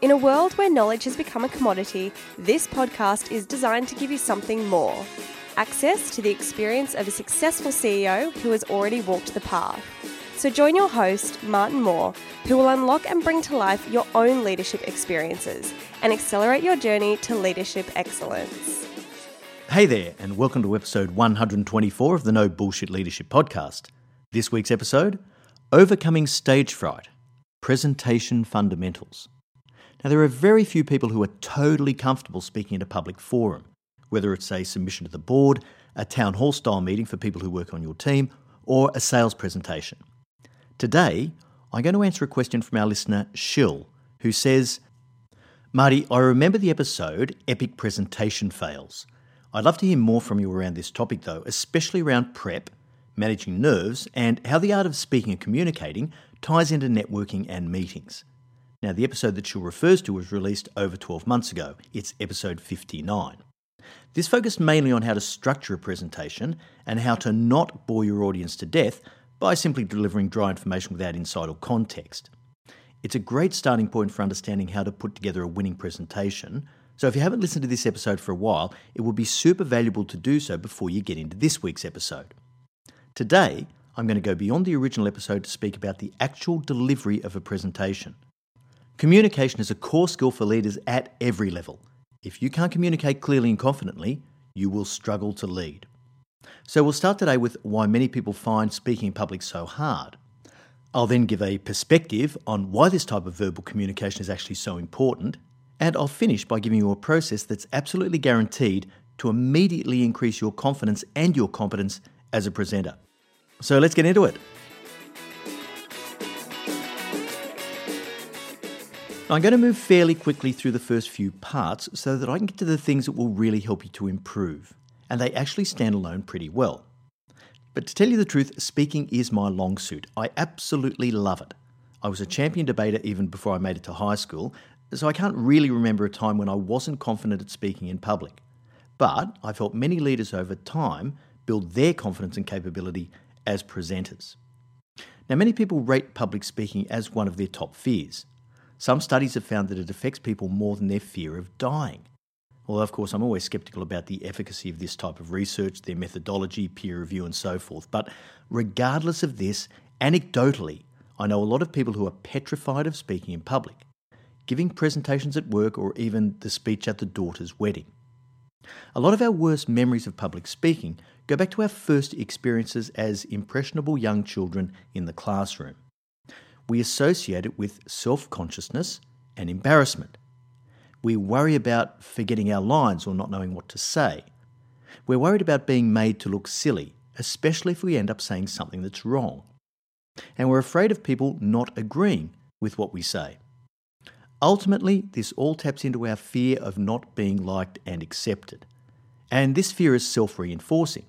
In a world where knowledge has become a commodity, this podcast is designed to give you something more access to the experience of a successful CEO who has already walked the path. So join your host, Martin Moore, who will unlock and bring to life your own leadership experiences and accelerate your journey to leadership excellence. Hey there, and welcome to episode 124 of the No Bullshit Leadership Podcast. This week's episode Overcoming Stage Fright Presentation Fundamentals. Now, there are very few people who are totally comfortable speaking at a public forum, whether it's a submission to the board, a town hall style meeting for people who work on your team, or a sales presentation. Today, I'm going to answer a question from our listener, Shill, who says, Marty, I remember the episode Epic Presentation Fails. I'd love to hear more from you around this topic, though, especially around prep, managing nerves, and how the art of speaking and communicating ties into networking and meetings. Now, the episode that she refers to was released over 12 months ago. It's episode 59. This focused mainly on how to structure a presentation and how to not bore your audience to death by simply delivering dry information without insight or context. It's a great starting point for understanding how to put together a winning presentation. So, if you haven't listened to this episode for a while, it would be super valuable to do so before you get into this week's episode. Today, I'm going to go beyond the original episode to speak about the actual delivery of a presentation. Communication is a core skill for leaders at every level. If you can't communicate clearly and confidently, you will struggle to lead. So, we'll start today with why many people find speaking in public so hard. I'll then give a perspective on why this type of verbal communication is actually so important, and I'll finish by giving you a process that's absolutely guaranteed to immediately increase your confidence and your competence as a presenter. So, let's get into it. I'm going to move fairly quickly through the first few parts so that I can get to the things that will really help you to improve, and they actually stand alone pretty well. But to tell you the truth, speaking is my long suit. I absolutely love it. I was a champion debater even before I made it to high school, so I can't really remember a time when I wasn't confident at speaking in public. But I've helped many leaders over time build their confidence and capability as presenters. Now, many people rate public speaking as one of their top fears. Some studies have found that it affects people more than their fear of dying. Although, of course, I'm always skeptical about the efficacy of this type of research, their methodology, peer review, and so forth. But regardless of this, anecdotally, I know a lot of people who are petrified of speaking in public, giving presentations at work, or even the speech at the daughter's wedding. A lot of our worst memories of public speaking go back to our first experiences as impressionable young children in the classroom. We associate it with self consciousness and embarrassment. We worry about forgetting our lines or not knowing what to say. We're worried about being made to look silly, especially if we end up saying something that's wrong. And we're afraid of people not agreeing with what we say. Ultimately, this all taps into our fear of not being liked and accepted. And this fear is self reinforcing.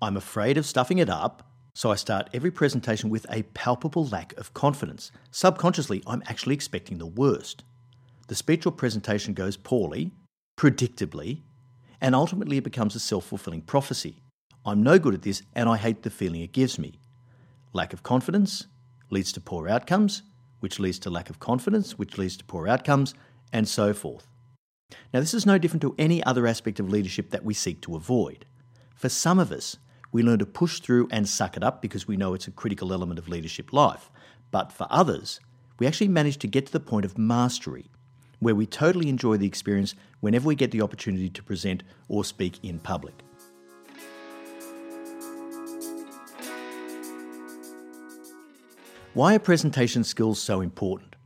I'm afraid of stuffing it up, so I start every presentation with a palpable lack of confidence. Subconsciously, I'm actually expecting the worst the speech or presentation goes poorly, predictably, and ultimately it becomes a self fulfilling prophecy. I'm no good at this and I hate the feeling it gives me. Lack of confidence leads to poor outcomes, which leads to lack of confidence, which leads to poor outcomes, and so forth. Now, this is no different to any other aspect of leadership that we seek to avoid. For some of us, we learn to push through and suck it up because we know it's a critical element of leadership life. But for others, we actually manage to get to the point of mastery where we totally enjoy the experience whenever we get the opportunity to present or speak in public. Why are presentation skills so important?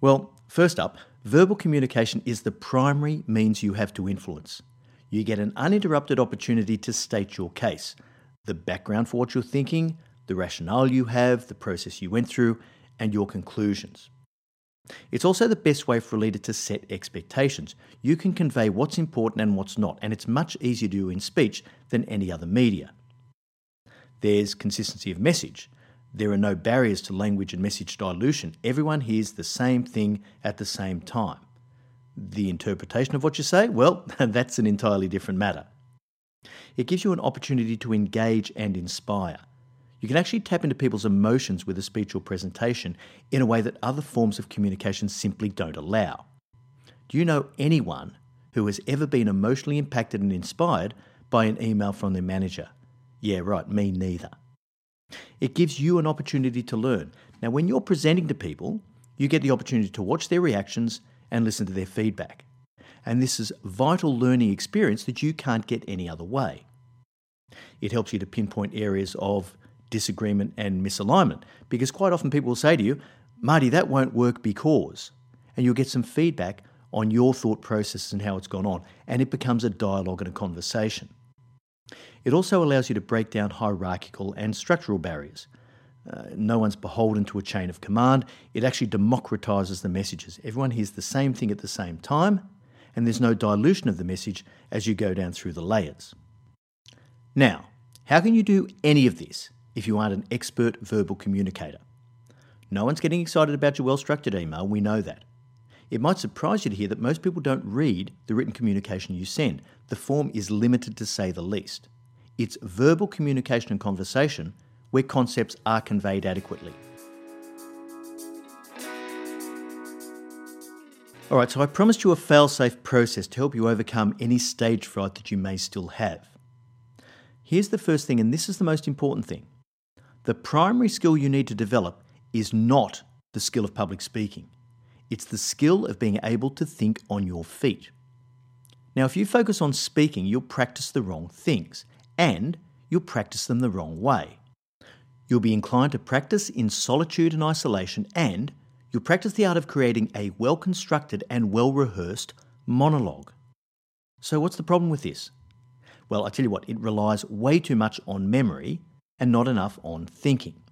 Well, first up, verbal communication is the primary means you have to influence. You get an uninterrupted opportunity to state your case, the background for what you're thinking, the rationale you have, the process you went through, and your conclusions. It's also the best way for a leader to set expectations. You can convey what's important and what's not, and it's much easier to do in speech than any other media. There's consistency of message. There are no barriers to language and message dilution. Everyone hears the same thing at the same time. The interpretation of what you say, well, that's an entirely different matter. It gives you an opportunity to engage and inspire. You can actually tap into people's emotions with a speech or presentation in a way that other forms of communication simply don't allow. Do you know anyone who has ever been emotionally impacted and inspired by an email from their manager? Yeah, right, me neither. It gives you an opportunity to learn. Now, when you're presenting to people, you get the opportunity to watch their reactions and listen to their feedback. And this is vital learning experience that you can't get any other way. It helps you to pinpoint areas of disagreement and misalignment. Because quite often people will say to you, Marty, that won't work because, and you'll get some feedback on your thought process and how it's gone on, and it becomes a dialogue and a conversation. It also allows you to break down hierarchical and structural barriers. Uh, no one's beholden to a chain of command. It actually democratizes the messages. Everyone hears the same thing at the same time, and there's no dilution of the message as you go down through the layers. Now, how can you do any of this if you aren't an expert verbal communicator. No one's getting excited about your well structured email, we know that. It might surprise you to hear that most people don't read the written communication you send. The form is limited to say the least. It's verbal communication and conversation where concepts are conveyed adequately. All right, so I promised you a fail safe process to help you overcome any stage fright that you may still have. Here's the first thing, and this is the most important thing the primary skill you need to develop is not the skill of public speaking. It's the skill of being able to think on your feet. Now, if you focus on speaking, you'll practice the wrong things and you'll practice them the wrong way. You'll be inclined to practice in solitude and isolation, and you'll practice the art of creating a well constructed and well rehearsed monologue. So, what's the problem with this? Well, I tell you what, it relies way too much on memory and not enough on thinking.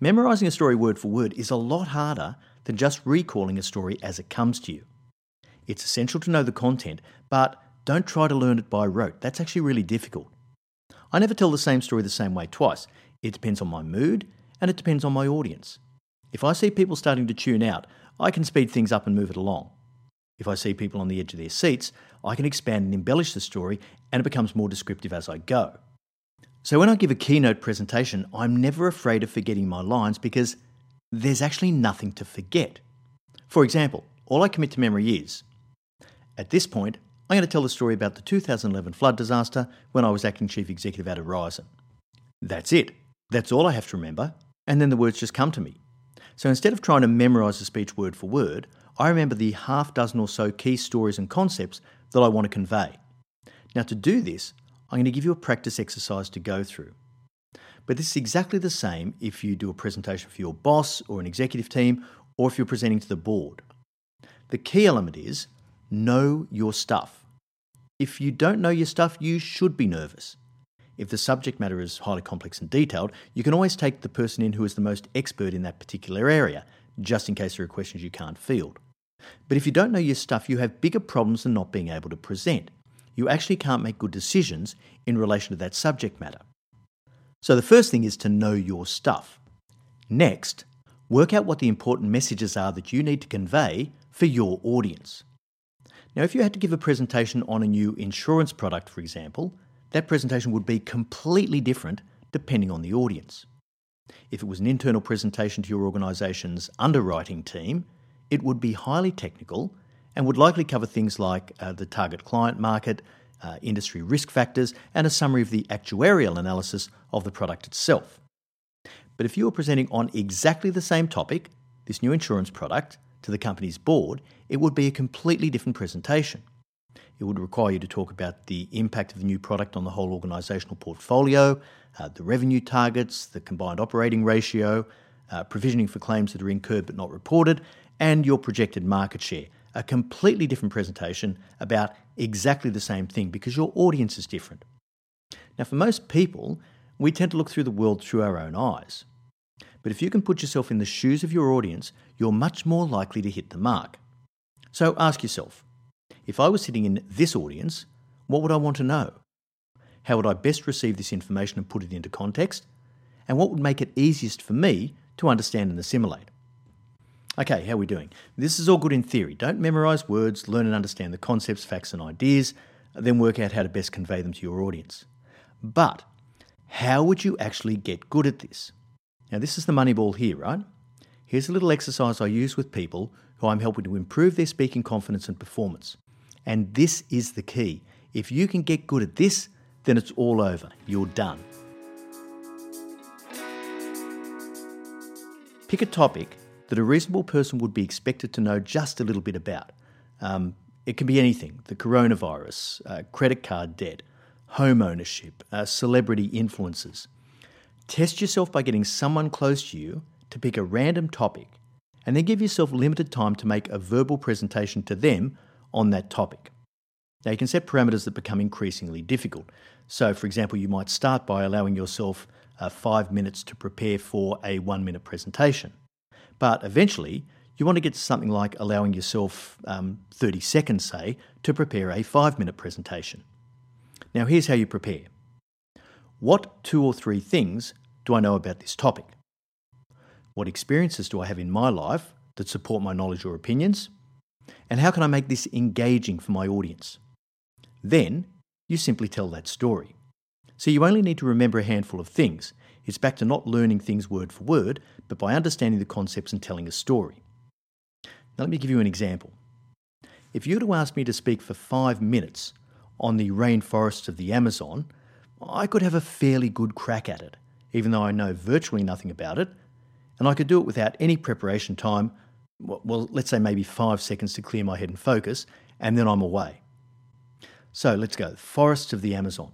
Memorizing a story word for word is a lot harder than just recalling a story as it comes to you. It's essential to know the content, but don't try to learn it by rote. That's actually really difficult. I never tell the same story the same way twice. It depends on my mood and it depends on my audience. If I see people starting to tune out, I can speed things up and move it along. If I see people on the edge of their seats, I can expand and embellish the story and it becomes more descriptive as I go. So when I give a keynote presentation, I'm never afraid of forgetting my lines because there's actually nothing to forget. For example, all I commit to memory is at this point, I'm going to tell the story about the 2011 flood disaster when I was acting chief executive at Aurizon. That's it. That's all I have to remember, and then the words just come to me. So instead of trying to memorise the speech word for word, I remember the half dozen or so key stories and concepts that I want to convey. Now, to do this, I'm going to give you a practice exercise to go through. But this is exactly the same if you do a presentation for your boss or an executive team, or if you're presenting to the board. The key element is know your stuff. If you don't know your stuff, you should be nervous. If the subject matter is highly complex and detailed, you can always take the person in who is the most expert in that particular area, just in case there are questions you can't field. But if you don't know your stuff, you have bigger problems than not being able to present. You actually can't make good decisions in relation to that subject matter. So the first thing is to know your stuff. Next, work out what the important messages are that you need to convey for your audience. Now, if you had to give a presentation on a new insurance product, for example, that presentation would be completely different depending on the audience. If it was an internal presentation to your organisation's underwriting team, it would be highly technical and would likely cover things like uh, the target client market, uh, industry risk factors, and a summary of the actuarial analysis of the product itself. But if you were presenting on exactly the same topic, this new insurance product, to the company's board, it would be a completely different presentation. It would require you to talk about the impact of the new product on the whole organisational portfolio, uh, the revenue targets, the combined operating ratio, uh, provisioning for claims that are incurred but not reported, and your projected market share. A completely different presentation about exactly the same thing because your audience is different. Now, for most people, we tend to look through the world through our own eyes. But if you can put yourself in the shoes of your audience, you're much more likely to hit the mark. So ask yourself if I was sitting in this audience, what would I want to know? How would I best receive this information and put it into context? And what would make it easiest for me to understand and assimilate? Okay, how are we doing? This is all good in theory. Don't memorize words, learn and understand the concepts, facts, and ideas, then work out how to best convey them to your audience. But how would you actually get good at this? Now, this is the money ball here, right? Here's a little exercise I use with people who I'm helping to improve their speaking confidence and performance. And this is the key. If you can get good at this, then it's all over. You're done. Pick a topic that a reasonable person would be expected to know just a little bit about. Um, it can be anything the coronavirus, uh, credit card debt, home ownership, uh, celebrity influences. Test yourself by getting someone close to you to pick a random topic and then give yourself limited time to make a verbal presentation to them on that topic. Now, you can set parameters that become increasingly difficult. So, for example, you might start by allowing yourself uh, five minutes to prepare for a one minute presentation. But eventually, you want to get to something like allowing yourself um, 30 seconds, say, to prepare a five minute presentation. Now, here's how you prepare. What two or three things do I know about this topic? What experiences do I have in my life that support my knowledge or opinions? And how can I make this engaging for my audience? Then you simply tell that story. So you only need to remember a handful of things. It's back to not learning things word for word, but by understanding the concepts and telling a story. Now, let me give you an example. If you were to ask me to speak for five minutes on the rainforests of the Amazon, I could have a fairly good crack at it, even though I know virtually nothing about it and I could do it without any preparation time. Well, let's say maybe five seconds to clear my head and focus, and then I'm away. So let's go. Forests of the Amazon.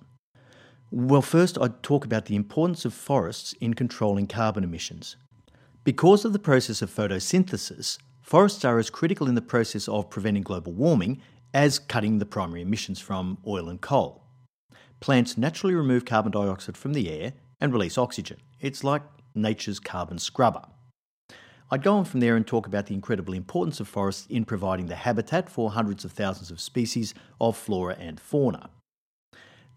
Well, first, I'd talk about the importance of forests in controlling carbon emissions. Because of the process of photosynthesis, forests are as critical in the process of preventing global warming as cutting the primary emissions from oil and coal. Plants naturally remove carbon dioxide from the air and release oxygen. It's like nature's carbon scrubber. I'd go on from there and talk about the incredible importance of forests in providing the habitat for hundreds of thousands of species of flora and fauna.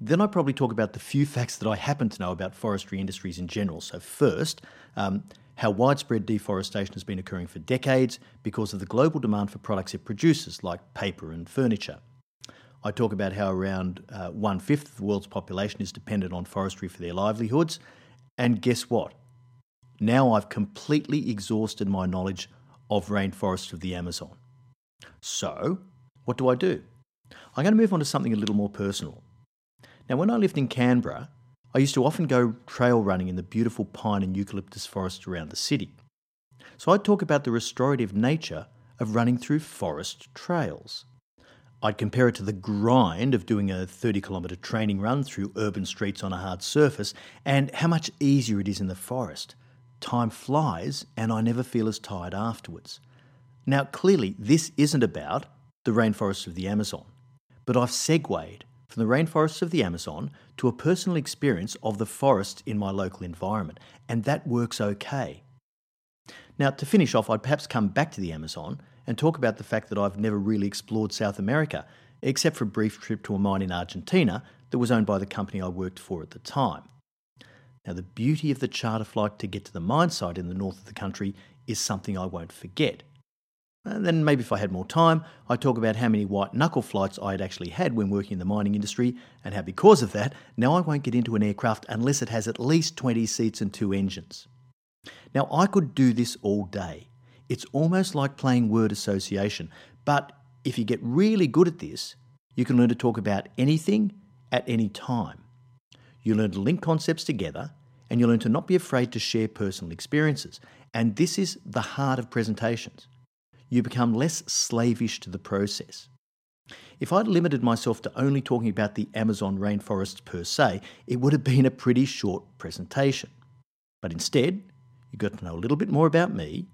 Then I'd probably talk about the few facts that I happen to know about forestry industries in general. So, first, um, how widespread deforestation has been occurring for decades because of the global demand for products it produces, like paper and furniture. I talk about how around uh, one fifth of the world's population is dependent on forestry for their livelihoods. And guess what? Now I've completely exhausted my knowledge of rainforests of the Amazon. So, what do I do? I'm going to move on to something a little more personal. Now, when I lived in Canberra, I used to often go trail running in the beautiful pine and eucalyptus forests around the city. So I'd talk about the restorative nature of running through forest trails. I'd compare it to the grind of doing a 30 kilometre training run through urban streets on a hard surface and how much easier it is in the forest. Time flies and I never feel as tired afterwards. Now, clearly, this isn't about the rainforests of the Amazon, but I've segued from the rainforests of the Amazon to a personal experience of the forest in my local environment, and that works okay. Now, to finish off, I'd perhaps come back to the Amazon and talk about the fact that I've never really explored South America, except for a brief trip to a mine in Argentina that was owned by the company I worked for at the time. Now, the beauty of the charter flight to get to the mine site in the north of the country is something I won't forget. And then maybe if I had more time, I'd talk about how many white knuckle flights I had actually had when working in the mining industry, and how because of that, now I won't get into an aircraft unless it has at least 20 seats and two engines. Now, I could do this all day. It's almost like playing word association, but if you get really good at this, you can learn to talk about anything at any time. You learn to link concepts together, and you learn to not be afraid to share personal experiences. And this is the heart of presentations you become less slavish to the process. If I'd limited myself to only talking about the Amazon rainforests per se, it would have been a pretty short presentation. But instead, you got to know a little bit more about me,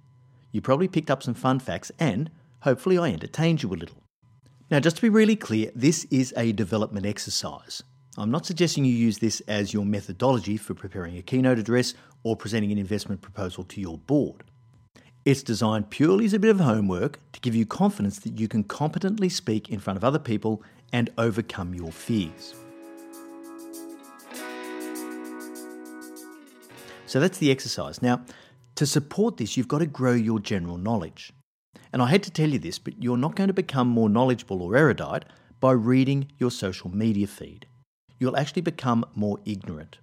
you probably picked up some fun facts, and hopefully I entertained you a little. Now, just to be really clear, this is a development exercise. I'm not suggesting you use this as your methodology for preparing a keynote address or presenting an investment proposal to your board. It's designed purely as a bit of homework to give you confidence that you can competently speak in front of other people and overcome your fears. So that's the exercise. Now, to support this, you've got to grow your general knowledge. And I hate to tell you this, but you're not going to become more knowledgeable or erudite by reading your social media feed. You'll actually become more ignorant.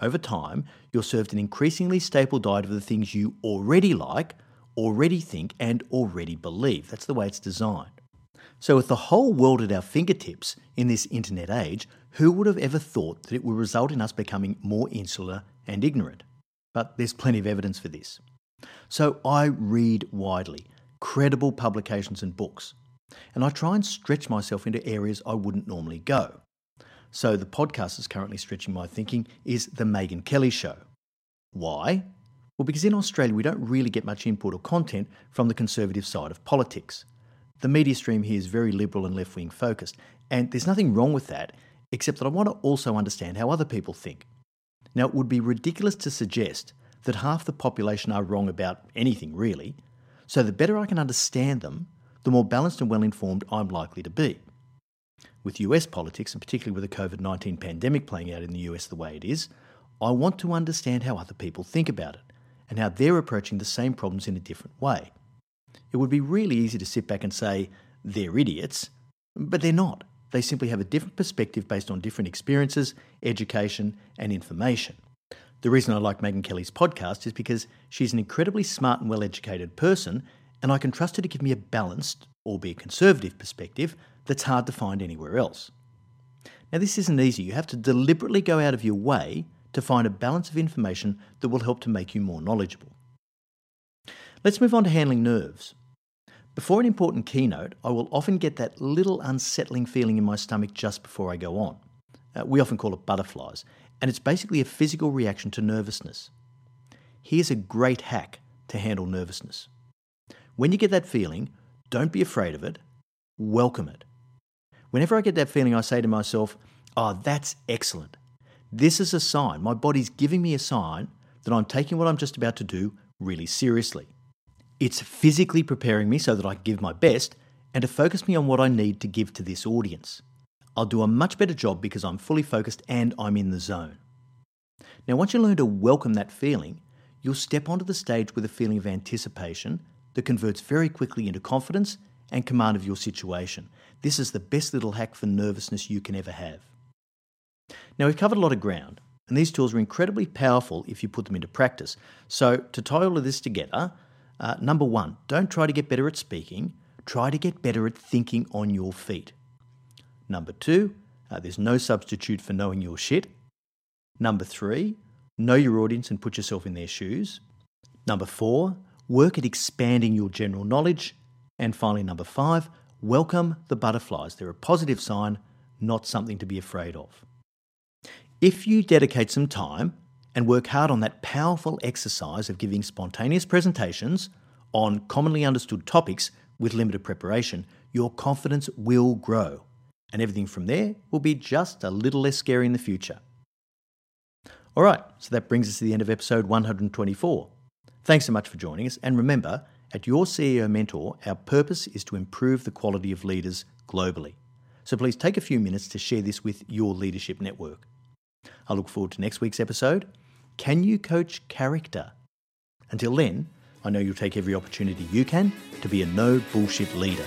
Over time, you're served an increasingly staple diet of the things you already like already think and already believe. That's the way it's designed. So, with the whole world at our fingertips in this internet age, who would have ever thought that it would result in us becoming more insular and ignorant? But there's plenty of evidence for this. So, I read widely, credible publications and books, and I try and stretch myself into areas I wouldn't normally go. So, the podcast that's currently stretching my thinking is The Megyn Kelly Show. Why? Well, because in Australia we don't really get much input or content from the conservative side of politics. The media stream here is very liberal and left wing focused, and there's nothing wrong with that, except that I want to also understand how other people think. Now, it would be ridiculous to suggest that half the population are wrong about anything, really, so the better I can understand them, the more balanced and well informed I'm likely to be. With US politics, and particularly with the COVID 19 pandemic playing out in the US the way it is, I want to understand how other people think about it and how they're approaching the same problems in a different way. It would be really easy to sit back and say, they're idiots, but they're not. They simply have a different perspective based on different experiences, education, and information. The reason I like Megyn Kelly's podcast is because she's an incredibly smart and well educated person, and I can trust her to give me a balanced, albeit conservative, perspective that's hard to find anywhere else. Now, this isn't easy. You have to deliberately go out of your way to find a balance of information that will help to make you more knowledgeable. Let's move on to handling nerves. Before an important keynote, I will often get that little unsettling feeling in my stomach just before I go on. Uh, we often call it butterflies, and it's basically a physical reaction to nervousness. Here's a great hack to handle nervousness. When you get that feeling, don't be afraid of it, welcome it. Whenever I get that feeling, I say to myself, Oh, that's excellent. This is a sign. My body's giving me a sign that I'm taking what I'm just about to do really seriously. It's physically preparing me so that I can give my best and to focus me on what I need to give to this audience. I'll do a much better job because I'm fully focused and I'm in the zone. Now, once you learn to welcome that feeling, you'll step onto the stage with a feeling of anticipation that converts very quickly into confidence and command of your situation. This is the best little hack for nervousness you can ever have. Now, we've covered a lot of ground, and these tools are incredibly powerful if you put them into practice. So, to tie all of this together, uh, number one, don't try to get better at speaking, try to get better at thinking on your feet. Number two, uh, there's no substitute for knowing your shit. Number three, know your audience and put yourself in their shoes. Number four, work at expanding your general knowledge. And finally, number five, welcome the butterflies. They're a positive sign, not something to be afraid of. If you dedicate some time and work hard on that powerful exercise of giving spontaneous presentations on commonly understood topics with limited preparation, your confidence will grow. And everything from there will be just a little less scary in the future. All right, so that brings us to the end of episode 124. Thanks so much for joining us. And remember, at Your CEO Mentor, our purpose is to improve the quality of leaders globally. So please take a few minutes to share this with your leadership network. I look forward to next week's episode. Can you coach character? Until then, I know you'll take every opportunity you can to be a no bullshit leader.